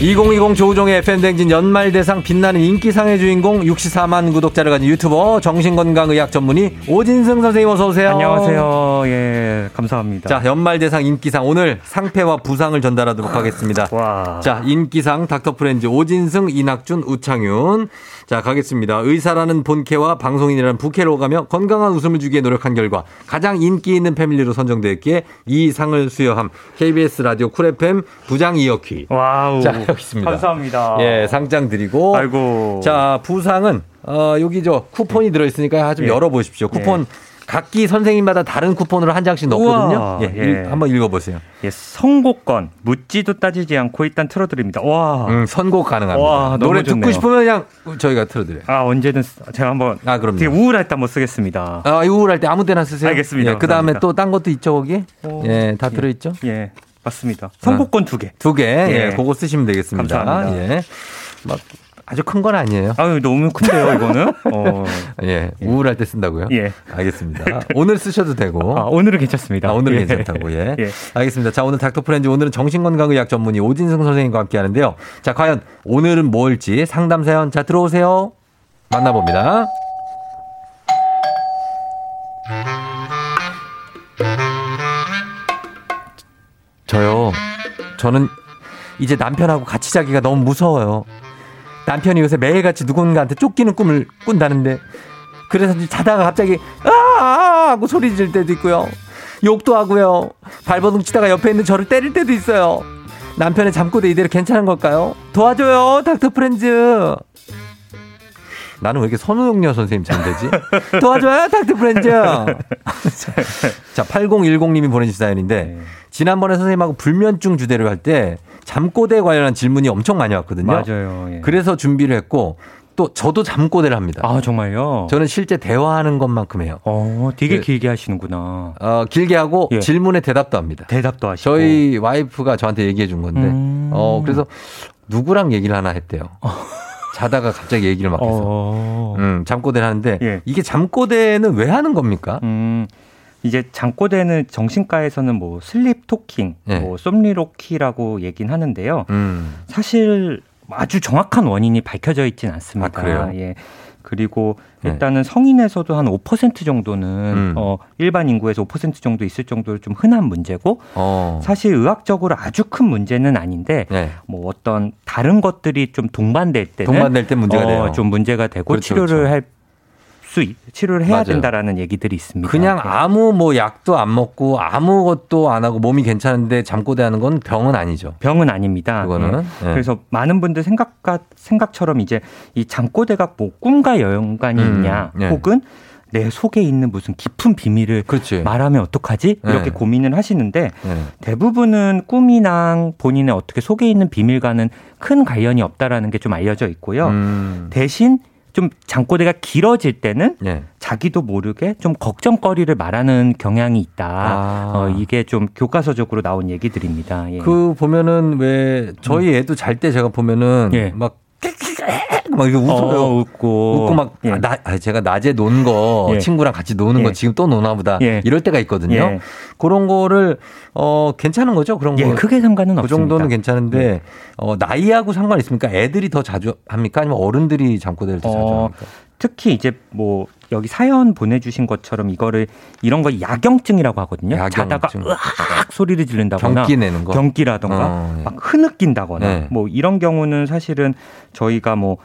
2020 조우종의 FM댕진 연말대상 빛나는 인기상의 주인공 64만 구독자를 가진 유튜버 정신건강의학 전문의 오진승 선생님 어서오세요. 안녕하세요. 예, 감사합니다. 자, 연말대상 인기상 오늘 상패와 부상을 전달하도록 하겠습니다. 와. 자, 인기상 닥터프렌즈 오진승, 이낙준, 우창윤. 자, 가겠습니다. 의사라는 본캐와 방송인이라는 부캐로 가며 건강한 웃음을 주기에 노력한 결과 가장 인기 있는 패밀리로 선정되었기에 이 상을 수여함 KBS 라디오 쿨 FM 부장 이어퀴. wow. 자, 있습니다. 감사합니다. 예, 상장 드리고. 아이고. 자, 부상은 어, 여기 저 쿠폰이 들어있으니까 좀 예. 열어보십시오. 쿠폰. 예. 각기 선생님마다 다른 쿠폰으로 한 장씩 넣거든요. 예, 예. 한번 읽어보세요. 예, 선곡권 묻지도 따지지 않고 일단 틀어드립니다. 와, 음, 선곡 가능합니다. 와, 노래 좋네요. 듣고 싶으면 그냥 저희가 틀어드려요. 아 언제든 제가 한번 아 그럼 되게 우울할 때 한번 쓰겠습니다. 아 우울할 때 아무 때나 쓰세요. 알겠습니다. 예, 그 다음에 또 딴 것도 있죠 거기. 오, 예, 다 들어있죠. 예, 맞습니다. 선곡권 두 개. 두 개. 예, 그거 쓰시면 되겠습니다. 감사합니다. 예. 막 아주 큰 건 아니에요. 아유, 너무 큰데요, 이거는? 어. 예, 우울할 때 쓴다고요? 예. 알겠습니다. 오늘 쓰셔도 되고. 아, 오늘은 괜찮습니다. 아, 오늘은 예. 괜찮다고, 예. 예. 알겠습니다. 자, 오늘 닥터 프렌즈 오늘은 정신건강의학 전문의 오진승 선생님과 함께 하는데요. 자, 과연 오늘은 뭘지 상담 사연 자, 들어오세요. 만나봅니다. 저요. 저는 이제 남편하고 같이 자기가 너무 무서워요. 남편이 요새 매일같이 누군가한테 쫓기는 꿈을 꾼다는데 그래서 자다가 갑자기 아 하고 소리 지를 때도 있고요. 욕도 하고요. 발버둥 치다가 옆에 있는 저를 때릴 때도 있어요. 남편의 잠꼬대 이대로 괜찮은 걸까요? 도와줘요, 닥터 프렌즈. 나는 왜 이렇게 선우용녀 선생님 잘 되지? 도와줘요, 닥터 프렌즈. 자, 8010님이 보내주신 사연인데, 네. 지난번에 선생님하고 불면증 주대를 할 때, 잠꼬대 관련한 질문이 엄청 많이 왔거든요. 맞아요. 예. 그래서 준비를 했고, 또 저도 잠꼬대를 합니다. 아 정말요? 저는 실제 대화하는 것만큼 해요. 어, 되게 그, 길게 하시는구나. 어, 길게 하고 예. 질문에 대답도 합니다. 대답도 하시고. 저희 와이프가 저한테 얘기해 준 건데, 음. 어 그래서 누구랑 얘기를 하나 했대요. 자다가 갑자기 얘기를 막 해서. 어. 음, 잠꼬대를 하는데 예. 이게 잠꼬대는 왜 하는 겁니까? 음. 이제 잠꼬대는 정신과에서는 뭐 슬립 토킹, 예. 뭐 솜리로키라고 얘긴 하는데요. 음. 사실 아주 정확한 원인이 밝혀져 있지는 않습니다. 아, 그래요? 예. 그리고 네. 일단은 네. 성인에서도 한 5% 정도는 음. 어 일반 인구에서 5% 정도 있을 정도로 좀 흔한 문제고 어. 사실 의학적으로 아주 큰 문제는 아닌데 네. 뭐 어떤 다른 것들이 좀 동반될 때는 동반될 때 문제가 어, 돼요. 좀 문제가 되고 그렇죠, 치료를 그렇죠. 할 수, 치료를 해야 맞아요. 된다라는 얘기들이 있습니다. 그냥 네. 아무 뭐 약도 안 먹고 아무것도 안 하고 몸이 괜찮은데 잠꼬대 하는 건 병은 아니죠. 병은 아닙니다. 그거는. 네. 네. 그래서 많은 분들 생각과 생각처럼 이제 이 잠꼬대가 뭐 꿈과 연관이 음, 있냐 네. 혹은 내 속에 있는 무슨 깊은 비밀을 그렇지. 말하면 어떡하지? 이렇게 네. 고민을 하시는데 네. 대부분은 꿈이랑 본인의 어떻게 속에 있는 비밀과는 큰 관련이 없다라는 게 좀 알려져 있고요. 음. 대신 좀 장꼬대가 길어질 때는 네. 자기도 모르게 좀 걱정거리를 말하는 경향이 있다. 아. 어, 이게 좀 교과서적으로 나온 얘기들입니다. 예. 그 보면은 왜 저희 애도 잘 때 제가 보면은 예. 막 막 이렇게 웃어요. 어, 웃고. 웃고 막, 예. 아, 나, 아, 제가 낮에 논 거, 예. 친구랑 같이 노는 예. 거 지금 또 노나 보다. 예. 이럴 때가 있거든요. 예. 그런 거를, 어, 괜찮은 거죠? 그런 예, 거. 크게 상관은 그 없습니다. 그 정도는 괜찮은데, 예. 어, 나이하고 상관 있습니까? 애들이 더 자주 합니까? 아니면 어른들이 잠꼬대를 더 어, 자주 합니까? 특히 이제 뭐 여기 사연 보내주신 것처럼 이거를 이런 거 야경증이라고 하거든요. 야경증. 자다가 으악 소리를 지른다거나 경기 내는 거, 경기라던가 어, 네. 막 흐느낀다거나 네. 뭐 이런 경우는 사실은 저희가 뭐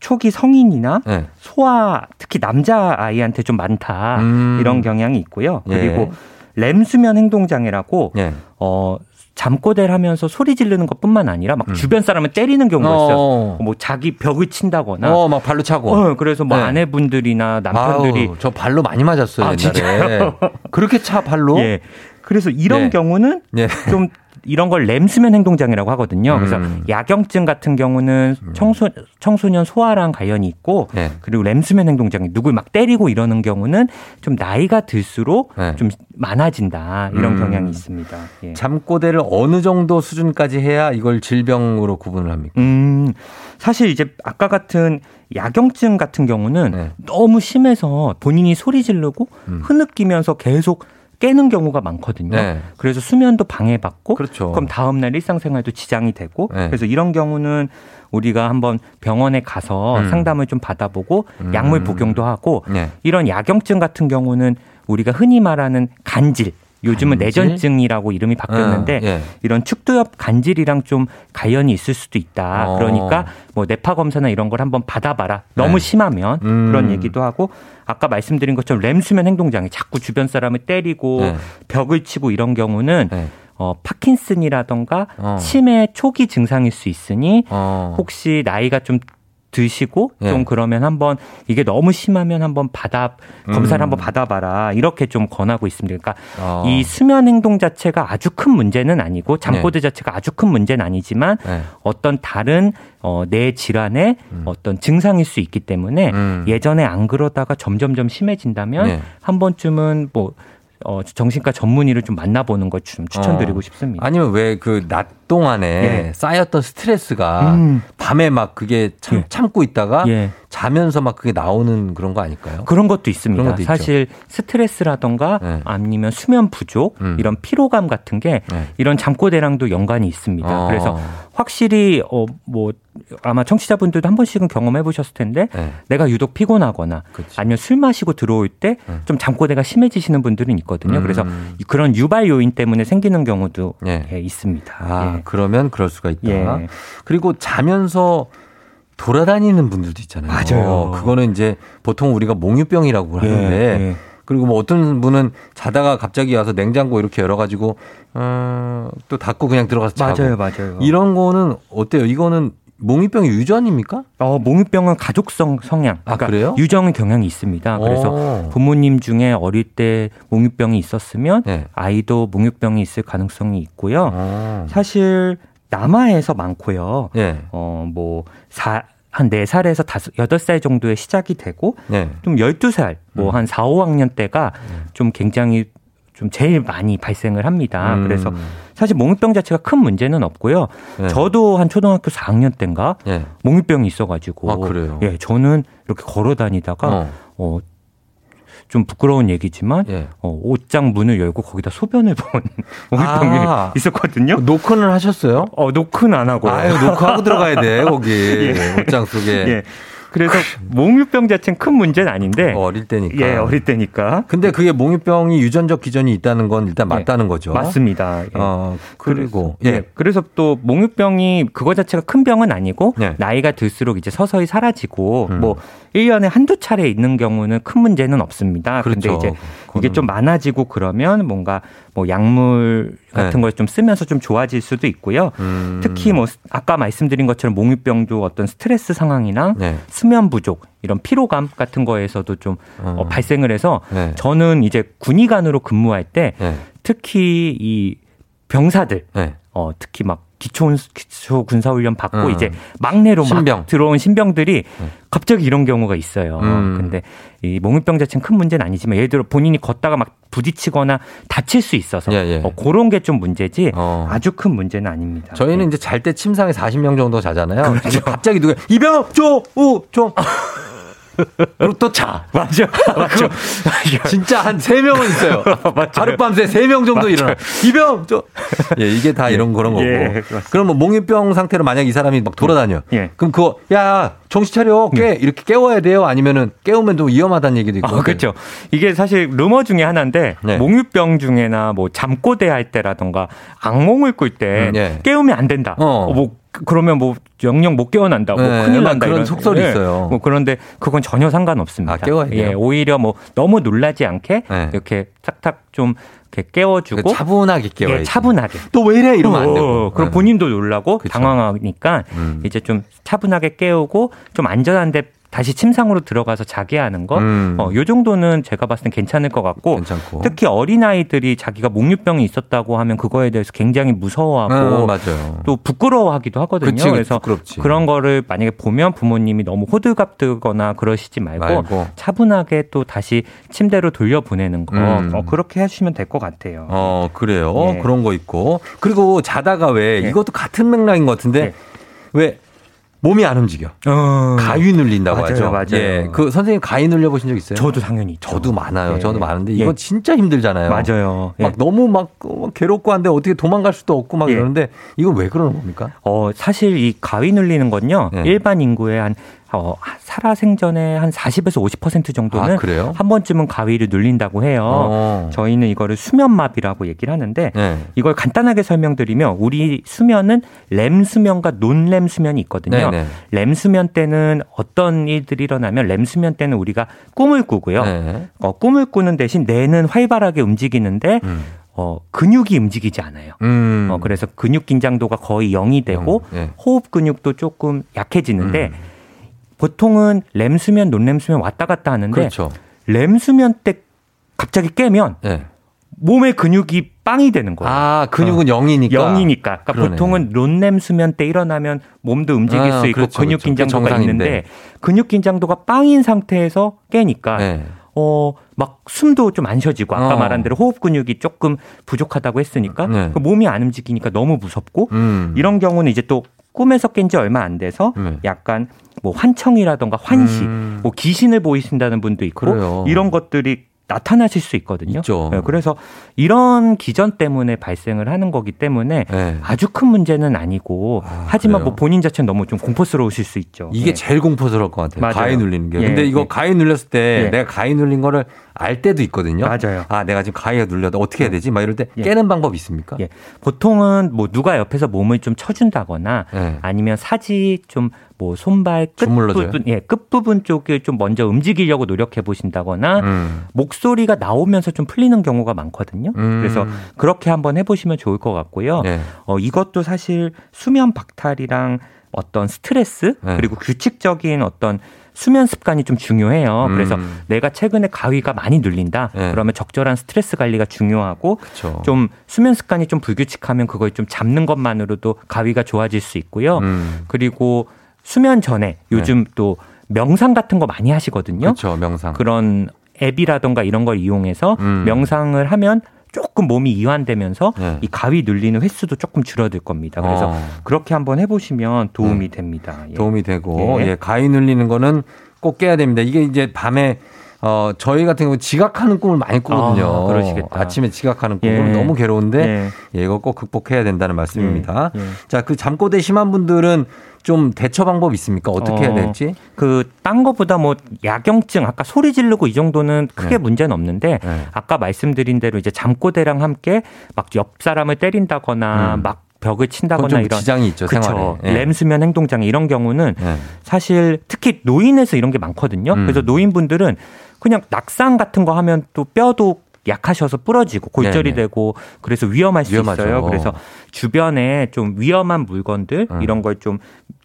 초기 성인이나 네. 소아 특히 남자 아이한테 좀 많다 음. 이런 경향이 있고요. 예. 그리고 램 수면 행동 장애라고 예. 어 잠꼬대를 하면서 소리 지르는 것뿐만 아니라 막 음. 주변 사람을 때리는 경우가 어. 있어요. 어. 뭐 자기 벽을 친다거나. 어, 막 발로 차고. 어, 그래서 뭐 네. 아내분들이나 남편들이 아우, 저 발로 많이 맞았어요. 아, 옛날에. 그렇게 차 발로? 예. 그래서 이런 네. 경우는 네. 좀 이런 걸 램수면 행동장애라고 하거든요. 그래서 음. 야경증 같은 경우는 음. 청소, 청소년 소아랑 관련이 있고 네. 그리고 램수면 행동장애 누굴 막 때리고 이러는 경우는 좀 나이가 들수록 네. 좀 많아진다 이런 음. 경향이 있습니다. 예. 잠꼬대를 어느 정도 수준까지 해야 이걸 질병으로 구분을 합니까? 음, 사실 이제 아까 같은 야경증 같은 경우는 네. 너무 심해서 본인이 소리 지르고 음. 흐느끼면서 계속 깨는 경우가 많거든요. 네. 그래서 수면도 방해받고 그렇죠. 그럼 다음 날 일상생활도 지장이 되고 네. 그래서 이런 경우는 우리가 한번 병원에 가서 음. 상담을 좀 받아보고 음. 약물 복용도 하고 네. 이런 야경증 같은 경우는 우리가 흔히 말하는 간질 요즘은 간질? 내전증이라고 이름이 바뀌었는데 어, 예. 이런 축두엽 간질이랑 좀 관련이 있을 수도 있다. 어. 그러니까 뭐 뇌파 검사나 이런 걸 한번 받아봐라. 너무 네. 심하면 음. 그런 얘기도 하고 아까 말씀드린 것처럼 램수면 행동장애 자꾸 주변 사람을 때리고 네. 벽을 치고 이런 경우는 네. 어, 파킨슨이라던가 어. 치매 초기 증상일 수 있으니 어. 혹시 나이가 좀 드시고 네. 좀 그러면 한번 이게 너무 심하면 한번 받아 검사를 음. 한번 받아봐라 이렇게 좀 권하고 있습니다. 그러니까 어. 이 수면 행동 자체가 아주 큰 문제는 아니고 잠꼬대 네. 자체가 아주 큰 문제는 아니지만 네. 어떤 다른 어, 뇌 질환의 음. 어떤 증상일 수 있기 때문에 음. 예전에 안 그러다가 점점점 심해진다면 네. 한 번쯤은 뭐 어, 정신과 전문의를 좀 만나보는 걸좀 추천드리고 어. 싶습니다. 아니면 왜 그 낮 동안에 예. 쌓였던 스트레스가 음. 밤에 막 그게 참, 예. 참고 있다가 예. 자면서 막 그게 나오는 그런 거 아닐까요? 그런 것도 있습니다. 그런 것도 사실 스트레스라던가 네. 아니면 수면 부족 음. 이런 피로감 같은 게 네. 이런 잠꼬대랑도 연관이 있습니다. 어. 그래서 확실히 어 뭐 아마 청취자분들도 한 번씩은 경험해 보셨을 텐데 네. 내가 유독 피곤하거나 그치. 아니면 술 마시고 들어올 때좀 네. 잠꼬대가 심해지시는 분들은 있거든요. 음. 그래서 그런 유발 요인 때문에 생기는 경우도 네. 예, 있습니다. 아, 예. 그러면 그럴 수가 있다. 예. 그리고 자면서 돌아다니는 분들도 있잖아요. 맞아요. 그거는 이제 보통 우리가 몽유병이라고 예, 하는데 예. 그리고 뭐 어떤 분은 자다가 갑자기 와서 냉장고 이렇게 열어가지고 어, 또 닫고 그냥 들어가서 자고 맞아요, 맞아요. 이런 거는 어때요? 이거는 몽유병이 유전입니까? 어, 몽유병은 가족성 성향. 아, 그러니까 아, 그래요? 유전의 경향이 있습니다. 그래서 오. 부모님 중에 어릴 때 몽유병이 있었으면 네. 아이도 몽유병이 있을 가능성이 있고요. 오. 사실 남아에서 많고요. 네. 어, 뭐, 사, 한 4살에서 5, 8살 정도에 시작이 되고, 네. 좀 12살, 뭐한 음. 4, 5학년 때가 음. 좀 굉장히 좀 제일 많이 발생을 합니다. 음. 그래서 사실 몽유병 자체가 큰 문제는 없고요. 네. 저도 한 초등학교 4학년 때인가 네. 몽유병이 있어가지고, 아, 그래요? 예, 저는 이렇게 걸어 다니다가 어. 어, 좀 부끄러운 얘기지만 예. 어, 옷장 문을 열고 거기다 소변을 본 몽유병이 아, 있었거든요. 노크는 하셨어요? 어, 노크는 안 하고. 아유, 노크하고 들어가야 돼, 거기. 예. 옷장 속에. 예. 그래서 몽유병 자체는 큰 문제는 아닌데 어, 어릴 때니까. 예, 어릴 때니까. 근데 그게 몽유병이 유전적 기전이 있다는 건 일단 예, 맞다는 예, 거죠. 맞습니다. 예. 어, 그리고 예. 예. 그래서 또 몽유병이 그거 자체가 큰 병은 아니고 예. 나이가 들수록 이제 서서히 사라지고 음. 뭐 1년에 한두 차례 있는 경우는 큰 문제는 없습니다. 그런데 그렇죠. 이제 이게 좀 많아지고 그러면 뭔가 뭐 약물 같은 네. 걸좀 쓰면서 좀 좋아질 수도 있고요. 음. 특히 뭐 아까 말씀드린 것처럼 몽유병도 어떤 스트레스 상황이나 네. 수면 부족 이런 피로감 같은 거에서도 좀 어. 어, 발생을 해서 네. 저는 이제 군의관으로 근무할 때 네. 특히 이 병사들 네. 어 특히 막 기초, 기초 군사훈련 받고 음. 이제 막내로 신병. 막 들어온 신병들이 음. 갑자기 이런 경우가 있어요. 음. 근데 이 몽유병 자체는 큰 문제는 아니지만 예를 들어 본인이 걷다가 막 부딪히거나 다칠 수 있어서 예, 예. 어, 그런 게 좀 문제지 어. 아주 큰 문제는 아닙니다. 저희는 네. 이제 잘 때 침상에 40명 정도 자잖아요. 그렇죠. 갑자기 누가 이병 좀 그리고 또 자. 맞아. 맞아. 진짜 한 세 명은 있어요. 하룻밤새 세 명 정도 일어나. 이병, 저. 예, 이게 다 예. 이런 그런 거고. 예, 그럼 뭐 몽유병 상태로 만약 이 사람이 막 돌아다녀. 예. 그럼 그거, 야, 정신 차려. 깨. 음. 이렇게 깨워야 돼요? 아니면은 깨우면 또 위험하다는 얘기도 있고. 아, 그렇죠. 이게 사실 루머 중에 하나인데 네. 몽유병 중에나 뭐 잠꼬대 할 때라던가 악몽을 꿀때 음, 예. 깨우면 안 된다. 어. 뭐 그러면 뭐 영영 못 깨어난다고 네, 큰일 난다 그런 속설이 네. 있어요. 뭐 그런데 그건 전혀 상관없습니다. 아, 깨워야 돼요. 예, 오히려 뭐 너무 놀라지 않게 네. 이렇게 탁탁 좀 이렇게 깨워주고 그 차분하게 깨워. 예, 차분하게. 또 왜 이래 이러면 안 어, 되고. 그럼 본인도 놀라고 그쵸. 당황하니까 음. 이제 좀 차분하게 깨우고 좀 안전한데 다시 침상으로 들어가서 자게 하는 거, 음. 어, 요 정도는 제가 봤을 땐 괜찮을 것 같고, 괜찮고. 특히 어린 아이들이 자기가 목류병이 있었다고 하면 그거에 대해서 굉장히 무서워하고 어, 또 부끄러워하기도 하거든요. 그치, 그래서 부끄럽지. 그런 거를 만약에 보면 부모님이 너무 호들갑 뜨거나 그러시지 말고, 말고. 차분하게 또 다시 침대로 돌려 보내는 거 음. 어, 그렇게 하시면 될 것 같아요. 어 그래요. 예. 그런 거 있고 그리고 자다가 왜 예. 이것도 같은 맥락인 것 같은데 예. 왜 몸이 안 움직여. 어. 가위 눌린다고 맞아요, 하죠. 맞아요. 예. 그 선생님 가위 눌려 보신 적 있어요? 저도 당연히 있죠. 저도 많아요. 예. 저도 많은데 이건 예. 진짜 힘들잖아요. 맞아요. 막 예. 너무 막 괴롭고 한데 어떻게 도망갈 수도 없고 막 예. 이러는데 이건 왜 그러는 겁니까? 어, 사실 이 가위 눌리는 건요. 예. 일반 인구의 한 어, 살아생전에 한 40에서 50% 정도는 아, 한 번쯤은 가위를 눌린다고 해요. 어. 저희는 이거를 수면마비라고 얘기를 하는데 네. 이걸 간단하게 설명드리면 우리 수면은 렘 수면과 논렘 수면이 있거든요. 네네. 네. 렘 수면 때는 어떤 일들이 일어나면 렘 수면 때는 우리가 꿈을 꾸고요. 네. 어, 꿈을 꾸는 대신 뇌는 활발하게 움직이는데 음. 어, 근육이 움직이지 않아요. 음. 어, 그래서 근육 긴장도가 거의 0이 되고 음, 네. 호흡 근육도 조금 약해지는데 음. 보통은 렘 수면, 논렘 수면 왔다 갔다 하는데 그렇죠. 렘 수면 때 갑자기 깨면 네. 몸의 근육이 빵이 되는 거예요. 아, 근육은 어. 0이니까. 0이니까. 그러니까 그러네. 보통은 론렘 수면 때 일어나면 몸도 움직일 아, 수 있고 그렇죠, 근육 그렇죠. 긴장도가 있는데 근육 긴장도가 빵인 상태에서 깨니까 네. 어, 막 숨도 좀 안 쉬어지고 아까 어. 말한 대로 호흡 근육이 조금 부족하다고 했으니까 네. 그 몸이 안 움직이니까 너무 무섭고 음. 이런 경우는 이제 또 꿈에서 깬 지 얼마 안 돼서 네. 약간 뭐 환청이라던가 환시, 음. 뭐 귀신을 보이신다는 분도 있고 그래요. 이런 것들이 나타나실 수 있거든요. 있죠. 네, 그래서 이런 기전 때문에 발생을 하는 거기 때문에 네. 아주 큰 문제는 아니고 아, 하지만 그래요? 뭐 본인 자체는 너무 좀 공포스러우실 수 있죠. 이게 네. 제일 공포스러울 것 같아요. 맞아요. 가위 눌리는 게. 예, 근데 이거 예. 가위 눌렸을 때 예. 내가 가위 눌린 거를 알 때도 있거든요. 맞아요. 아, 내가 지금 가위가 눌려도 어떻게 해야 되지? 막 이럴 때 예. 깨는 방법 있습니까? 예. 보통은 뭐 누가 옆에서 몸을 좀 쳐준다거나 예. 아니면 사지 좀뭐 손발 끝부분, 예, 끝부분 쪽을 좀 먼저 움직이려고 노력해 보신다거나 음. 목소리가 나오면서 좀 풀리는 경우가 많거든요. 음. 그래서 그렇게 한번 해보시면 좋을 것 같고요. 네. 어, 이것도 사실 수면 박탈이랑 어떤 스트레스 네. 그리고 규칙적인 어떤 수면 습관이 좀 중요해요. 음. 그래서 내가 최근에 가위가 많이 눌린다. 네. 그러면 적절한 스트레스 관리가 중요하고 그쵸. 좀 수면 습관이 좀 불규칙하면 그걸 좀 잡는 것만으로도 가위가 좋아질 수 있고요. 음. 그리고 수면 전에 요즘 네. 또 명상 같은 거 많이 하시거든요. 그렇죠. 명상. 그런 앱이라던가 이런 걸 이용해서 음. 명상을 하면 조금 몸이 이완되면서 네. 이 가위 눌리는 횟수도 조금 줄어들 겁니다. 그래서 어. 그렇게 한번 해보시면 도움이 음. 됩니다. 예. 도움이 되고 예. 예. 가위 눌리는 거는 꼭 깨야 됩니다. 이게 이제 밤에 어, 저희 같은 경우 지각하는 꿈을 많이 꾸거든요. 아, 그러시겠다. 아침에 지각하는 꿈. 예. 너무 괴로운데 예. 예. 이거 꼭 극복해야 된다는 말씀입니다. 예. 예. 자, 그 잠꼬대 심한 분들은 좀 대처 방법 있습니까? 어떻게 어, 해야 될지? 그, 딴 거보다 뭐, 야경증, 아까 소리 지르고 이 정도는 크게 네. 문제는 없는데, 네. 아까 말씀드린 대로 이제 잠꼬대랑 함께 막 옆 사람을 때린다거나, 음. 막 벽을 친다거나 이런 지장이 있죠 그쵸. 네. 램수면 행동장애 이런 경우는 네. 사실 특히 노인에서 이런 게 많거든요. 음. 그래서 노인분들은 그냥 낙상 같은 거 하면 또 뼈도 약하셔서 부러지고 골절이 네네. 되고 그래서 위험할 수 위험하죠. 있어요. 그래서 주변에 좀 위험한 물건들 음. 이런 걸 좀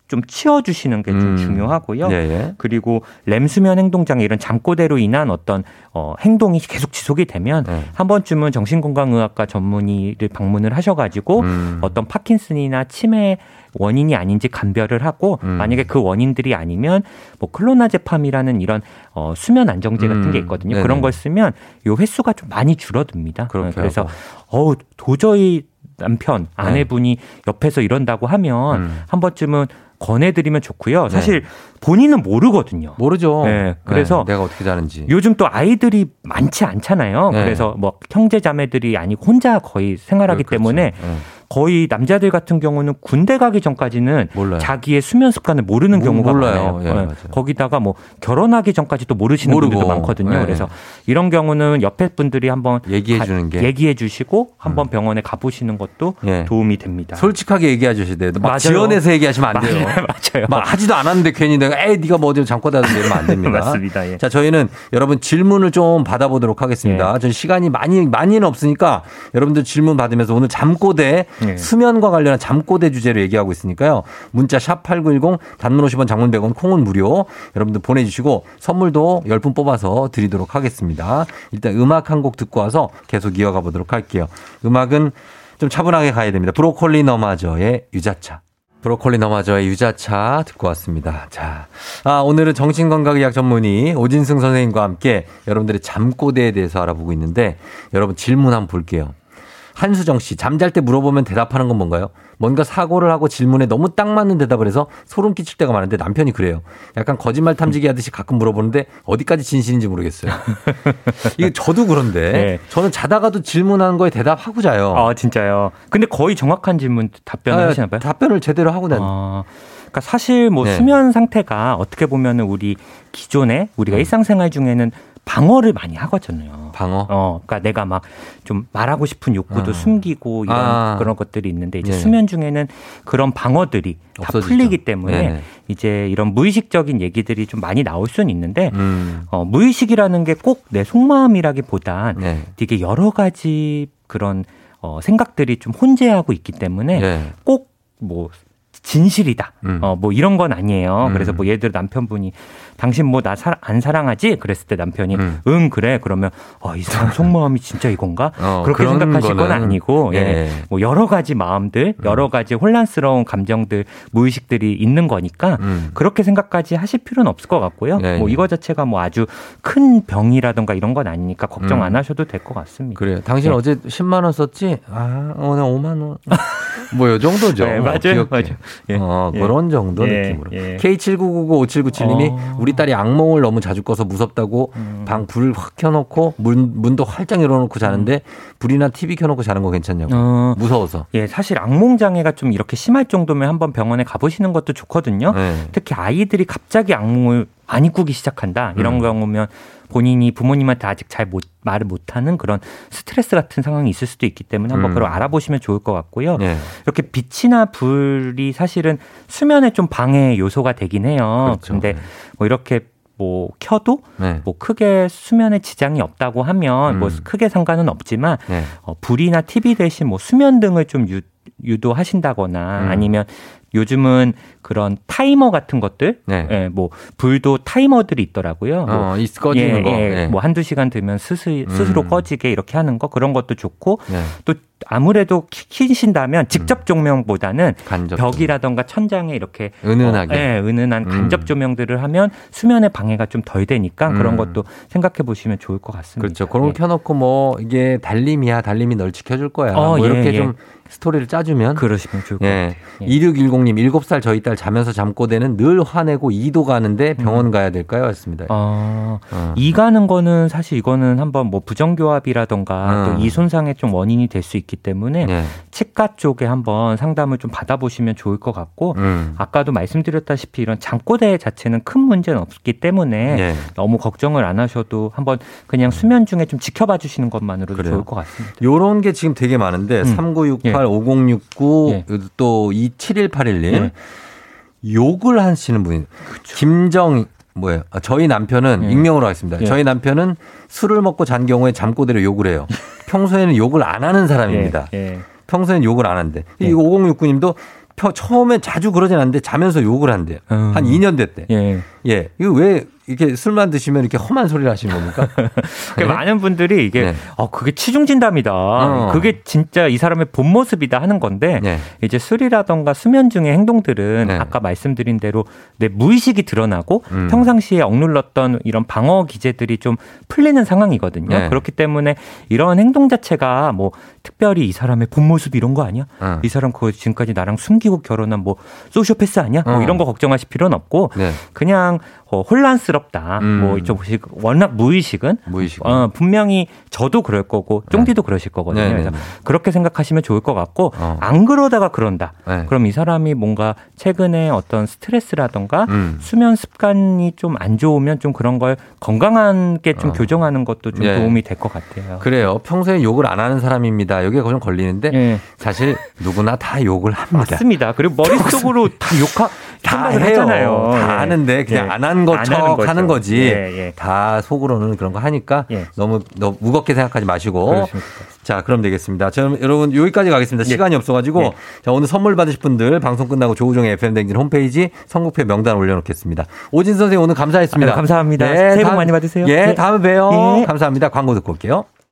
좀 치워주시는 게좀 음. 중요하고요. 네네. 그리고 램수면 행동장애 이런 잠꼬대로 인한 어떤 어, 행동이 계속 지속이 되면 네. 한 번쯤은 정신건강의학과 전문의를 방문을 하셔가지고 음. 어떤 파킨슨이나 치매 원인이 아닌지 감별을 하고 음. 만약에 그 원인들이 아니면 뭐 클로나제팜이라는 이런 어, 수면 안정제 같은 음. 게 있거든요. 네네. 그런 걸 쓰면 요 횟수가 좀 많이 줄어듭니다. 그래서 어우 도저히 남편 네. 아내분이 네. 옆에서 이런다고 하면 음. 한 번쯤은 권해드리면 좋고요. 네. 사실 네. 본인은 모르거든요. 모르죠. 네. 그래서 네. 내가 어떻게 자는지. 요즘 또 아이들이 많지 않잖아요. 네. 그래서 뭐 형제 자매들이 아니고 혼자 거의 생활하기 그렇죠. 때문에 네. 거의 남자들 같은 경우는 군대 가기 전까지는 몰라요. 자기의 수면 습관을 모르는 경우가 몰라요. 많아요. 예, 네. 거기다가 뭐 결혼하기 전까지도 모르시는 모르고. 분들도 많거든요. 네. 그래서 이런 경우는 옆에 분들이 한번 얘기해 주는 게 얘기해 주시고 한번 음. 병원에 가 보시는 것도 네. 도움이 됩니다. 솔직하게 얘기해 주셔야 돼요. 막 맞아요. 지원해서 얘기하시면 안 돼요. 맞아요. 맞아요. 막 하지도 않았는데 괜히 내가 에 네가 뭐 어디 잠꼬 다는데 이러면 안 됩니다. 맞습니다. 예. 자, 저희는 여러분 질문을 좀 받아보도록 하겠습니다. 예. 전 시간이 많이 많이는 없으니까 여러분들 질문 받으면서 오늘 잠꼬대 네. 수면과 관련한 잠꼬대 주제로 얘기하고 있으니까요. 문자 샵8910 단문 50원 장문 100원 콩은 무료. 여러분들 보내주시고 선물도 10분 뽑아서 드리도록 하겠습니다. 일단 음악 한 곡 듣고 와서 계속 이어가 보도록 할게요. 음악은 좀 차분하게 가야 됩니다. 브로콜리 너마저의 유자차. 브로콜리 너마저의 유자차 듣고 왔습니다. 자, 아, 오늘은 정신건강의학 전문의 오진승 선생님과 함께 여러분들의 잠꼬대에 대해서 알아보고 있는데 여러분 질문 한번 볼게요. 한수정 씨, 잠잘 때 물어보면 대답하는 건 뭔가요? 뭔가 사고를 하고 질문에 너무 딱 맞는 대답을 해서 소름 끼칠 때가 많은데 남편이 그래요. 약간 거짓말 탐지기 하듯이 가끔 물어보는데 어디까지 진실인지 모르겠어요. 이게 저도 그런데 네. 저는 자다가도 질문하는 거에 대답하고 자요. 아, 진짜요? 근데 거의 정확한 질문 답변을 아, 하시나 봐요? 답변을 제대로 하고 난. 아. 그러니까 사실 뭐 네. 수면 상태가 어떻게 보면은 우리 기존에 우리가 음. 일상생활 중에는 방어를 많이 하거든요. 방어? 어, 그러니까 내가 막 좀 말하고 싶은 욕구도 아. 숨기고 이런 아. 그런 것들이 있는데 이제 네. 수면 중에는 그런 방어들이 다 없어지죠. 풀리기 때문에 네 이제 이런 무의식적인 얘기들이 좀 많이 나올 수는 있는데 음. 어, 무의식이라는 게 꼭 내 속마음이라기보단 네. 되게 여러 가지 그런 어, 생각들이 좀 혼재하고 있기 때문에 네. 꼭뭐 진실이다. 음. 어, 뭐 이런 건 아니에요. 음. 그래서 뭐 예를 들어 남편분이 당신 뭐 나 안 사랑하지? 그랬을 때 남편이 음. 응 그래 그러면 어, 이 사람 속마음이 진짜 이건가? 어, 그렇게 생각하실 건 아니고 예. 예. 뭐 여러 가지 마음들, 음. 여러 가지 혼란스러운 감정들, 무의식들이 있는 거니까 음. 그렇게 생각까지 하실 필요는 없을 것 같고요. 예. 뭐 예. 이거 자체가 뭐 아주 큰 병이라던가 이런 건 아니니까 걱정 음. 안 하셔도 될 것 같습니다. 그래요. 당신 네. 어제 10만 원 썼지? 아, 오늘 5만 원. 뭐 요 정도죠. 네, 맞아요. 맞아요. 예. 어, 그런 정도 예. 느낌으로. 예. K79995797님이 어. 우리 딸이 악몽을 너무 자주 꿔서 무섭다고 음. 방불 확 켜놓고 문, 문도 활짝 열어놓고 자는데 음. 불이나 TV 켜놓고 자는 거 괜찮냐고. 어. 무서워서. 예, 사실 악몽 장애가 좀 이렇게 심할 정도면 한번 병원에 가보시는 것도 좋거든요. 네. 특히 아이들이 갑자기 악몽을 많이 꾸기 시작한다. 이런 음. 경우면 본인이 부모님한테 아직 잘 못, 말을 못하는 그런 스트레스 같은 상황이 있을 수도 있기 때문에 한번 음. 그걸 알아보시면 좋을 것 같고요. 네. 이렇게 빛이나 불이 사실은 수면에 좀 방해 요소가 되긴 해요. 그렇죠. 근데 네. 뭐 이렇게 뭐 켜도 네. 뭐 크게 수면에 지장이 없다고 하면 뭐 음. 뭐 크게 상관은 없지만 네. 어, 불이나 TV 대신 뭐 수면 등을 좀 유, 유도하신다거나 음. 아니면 요즘은 그런 타이머 같은 것들, 네. 예, 뭐 불도 타이머들이 있더라고요. 어, 뭐, 꺼지는 예, 거, 예, 네. 뭐 한두 시간 되면 스스, 스스로 음. 꺼지게 이렇게 하는 거 그런 것도 좋고 네. 또 아무래도 키신다면 직접 음. 조명보다는 간접 벽이라던가 천장에 이렇게 은은하게, 어, 예, 은은한 음. 간접 조명들을 하면 수면에 방해가 좀 덜 되니까 그런 음. 것도 생각해 보시면 좋을 것 같습니다. 그렇죠. 그런 거 예. 켜놓고 뭐 이게 달림이야, 달림이 널 지켜줄 거야. 어, 뭐 이렇게 예, 좀 스토리를 짜주면 그러시면 좋을 것 예. 같아요. 2610님 7살 저희 딸 자면서 잠꼬대는 늘 화내고 이도 가는데 병원 음. 가야 될까요? 했습니다. 아, 어. 이 가는 거는 사실 이거는 한번 뭐 부정교합이라던가 어. 또이 손상의 좀 원인이 될 수 있기 때문에 예. 치과 쪽에 한번 상담을 좀 받아보시면 좋을 것 같고 음. 아까도 말씀드렸다시피 이런 잠꼬대 자체는 큰 문제는 없기 때문에 예. 너무 걱정을 안 하셔도 한번 그냥 수면 중에 좀 지켜봐 주시는 것만으로도 그래요. 좋을 것 같습니다. 요런 게 지금 되게 많은데 음. 3968 5069, 예. 또 27181님. 예. 욕을 하시는 분이. 그쵸. 김정, 뭐예요? 아, 저희 남편은 예. 익명으로 하겠습니다. 예. 저희 남편은 술을 먹고 잔 경우에 잠꼬대로 욕을 해요. 평소에는 욕을 안 하는 사람입니다. 예. 예. 평소에는 욕을 안 하는데. 이 5069님도 처음에 자주 그러진 않는데 자면서 욕을 한대요. 음. 한 2년 됐대. 예. 예. 이거 왜 이렇게 술만 드시면 이렇게 험한 소리를 하시는 겁니까? 네? 많은 분들이 이게 네. 어 그게 치중 진담이다. 어. 그게 진짜 이 사람의 본 모습이다 하는 건데 네. 이제 술이라던가 수면 중의 행동들은 네. 아까 말씀드린 대로 내 무의식이 드러나고 음. 평상시에 억눌렀던 이런 방어 기제들이 좀 풀리는 상황이거든요. 네. 그렇기 때문에 이런 행동 자체가 뭐 특별히 이 사람의 본 모습 이런 거 아니야? 어. 이 사람 그거 지금까지 나랑 숨기고 결혼한 뭐 소시오패스 아니야? 뭐 어. 이런 거 걱정하실 필요는 없고 네. 그냥 어, 혼란스럽다. 음. 뭐 이쪽 워낙 무의식은 무의식. 어, 분명히 저도 그럴 거고 쫑디도 네. 그러실 거거든요. 네, 네 그래서 네. 그렇게 생각하시면 좋을 것 같고 어. 안 그러다가 그런다. 네. 그럼 이 사람이 뭔가 최근에 어떤 스트레스라던가 음. 수면 습관이 좀 안 좋으면 좀 그런 걸 건강하게 좀 어. 교정하는 것도 좀 예. 도움이 될 것 같아요. 그래요. 평소에 욕을 안 하는 사람입니다. 여기에 좀 걸리는데 예. 사실 누구나 다 욕을 합니다. 맞습니다. 그리고 머릿속으로 다 욕하 다 해요. 하잖아요. 다 예. 하는데 그냥 예. 안한 것처럼 하는 거지. 예, 예. 다 속으로는 그런 거 하니까 예. 너무 너무 무겁게 생각하지 마시고. 자, 그럼 되겠습니다. 자, 여러분 여기까지 가겠습니다. 예. 시간이 없어가지고 자 오늘 선물 받으실 분들 방송 끝나고 조우종의 FM 댕진 홈페이지 선곡표 명단 올려놓겠습니다. 오진 선생님 오늘 감사했습니다. 아유, 감사합니다. 네, 새해 복 많이 받으세요. 예, 다음에 봬요. 감사합니다. 광고 듣고 올게요.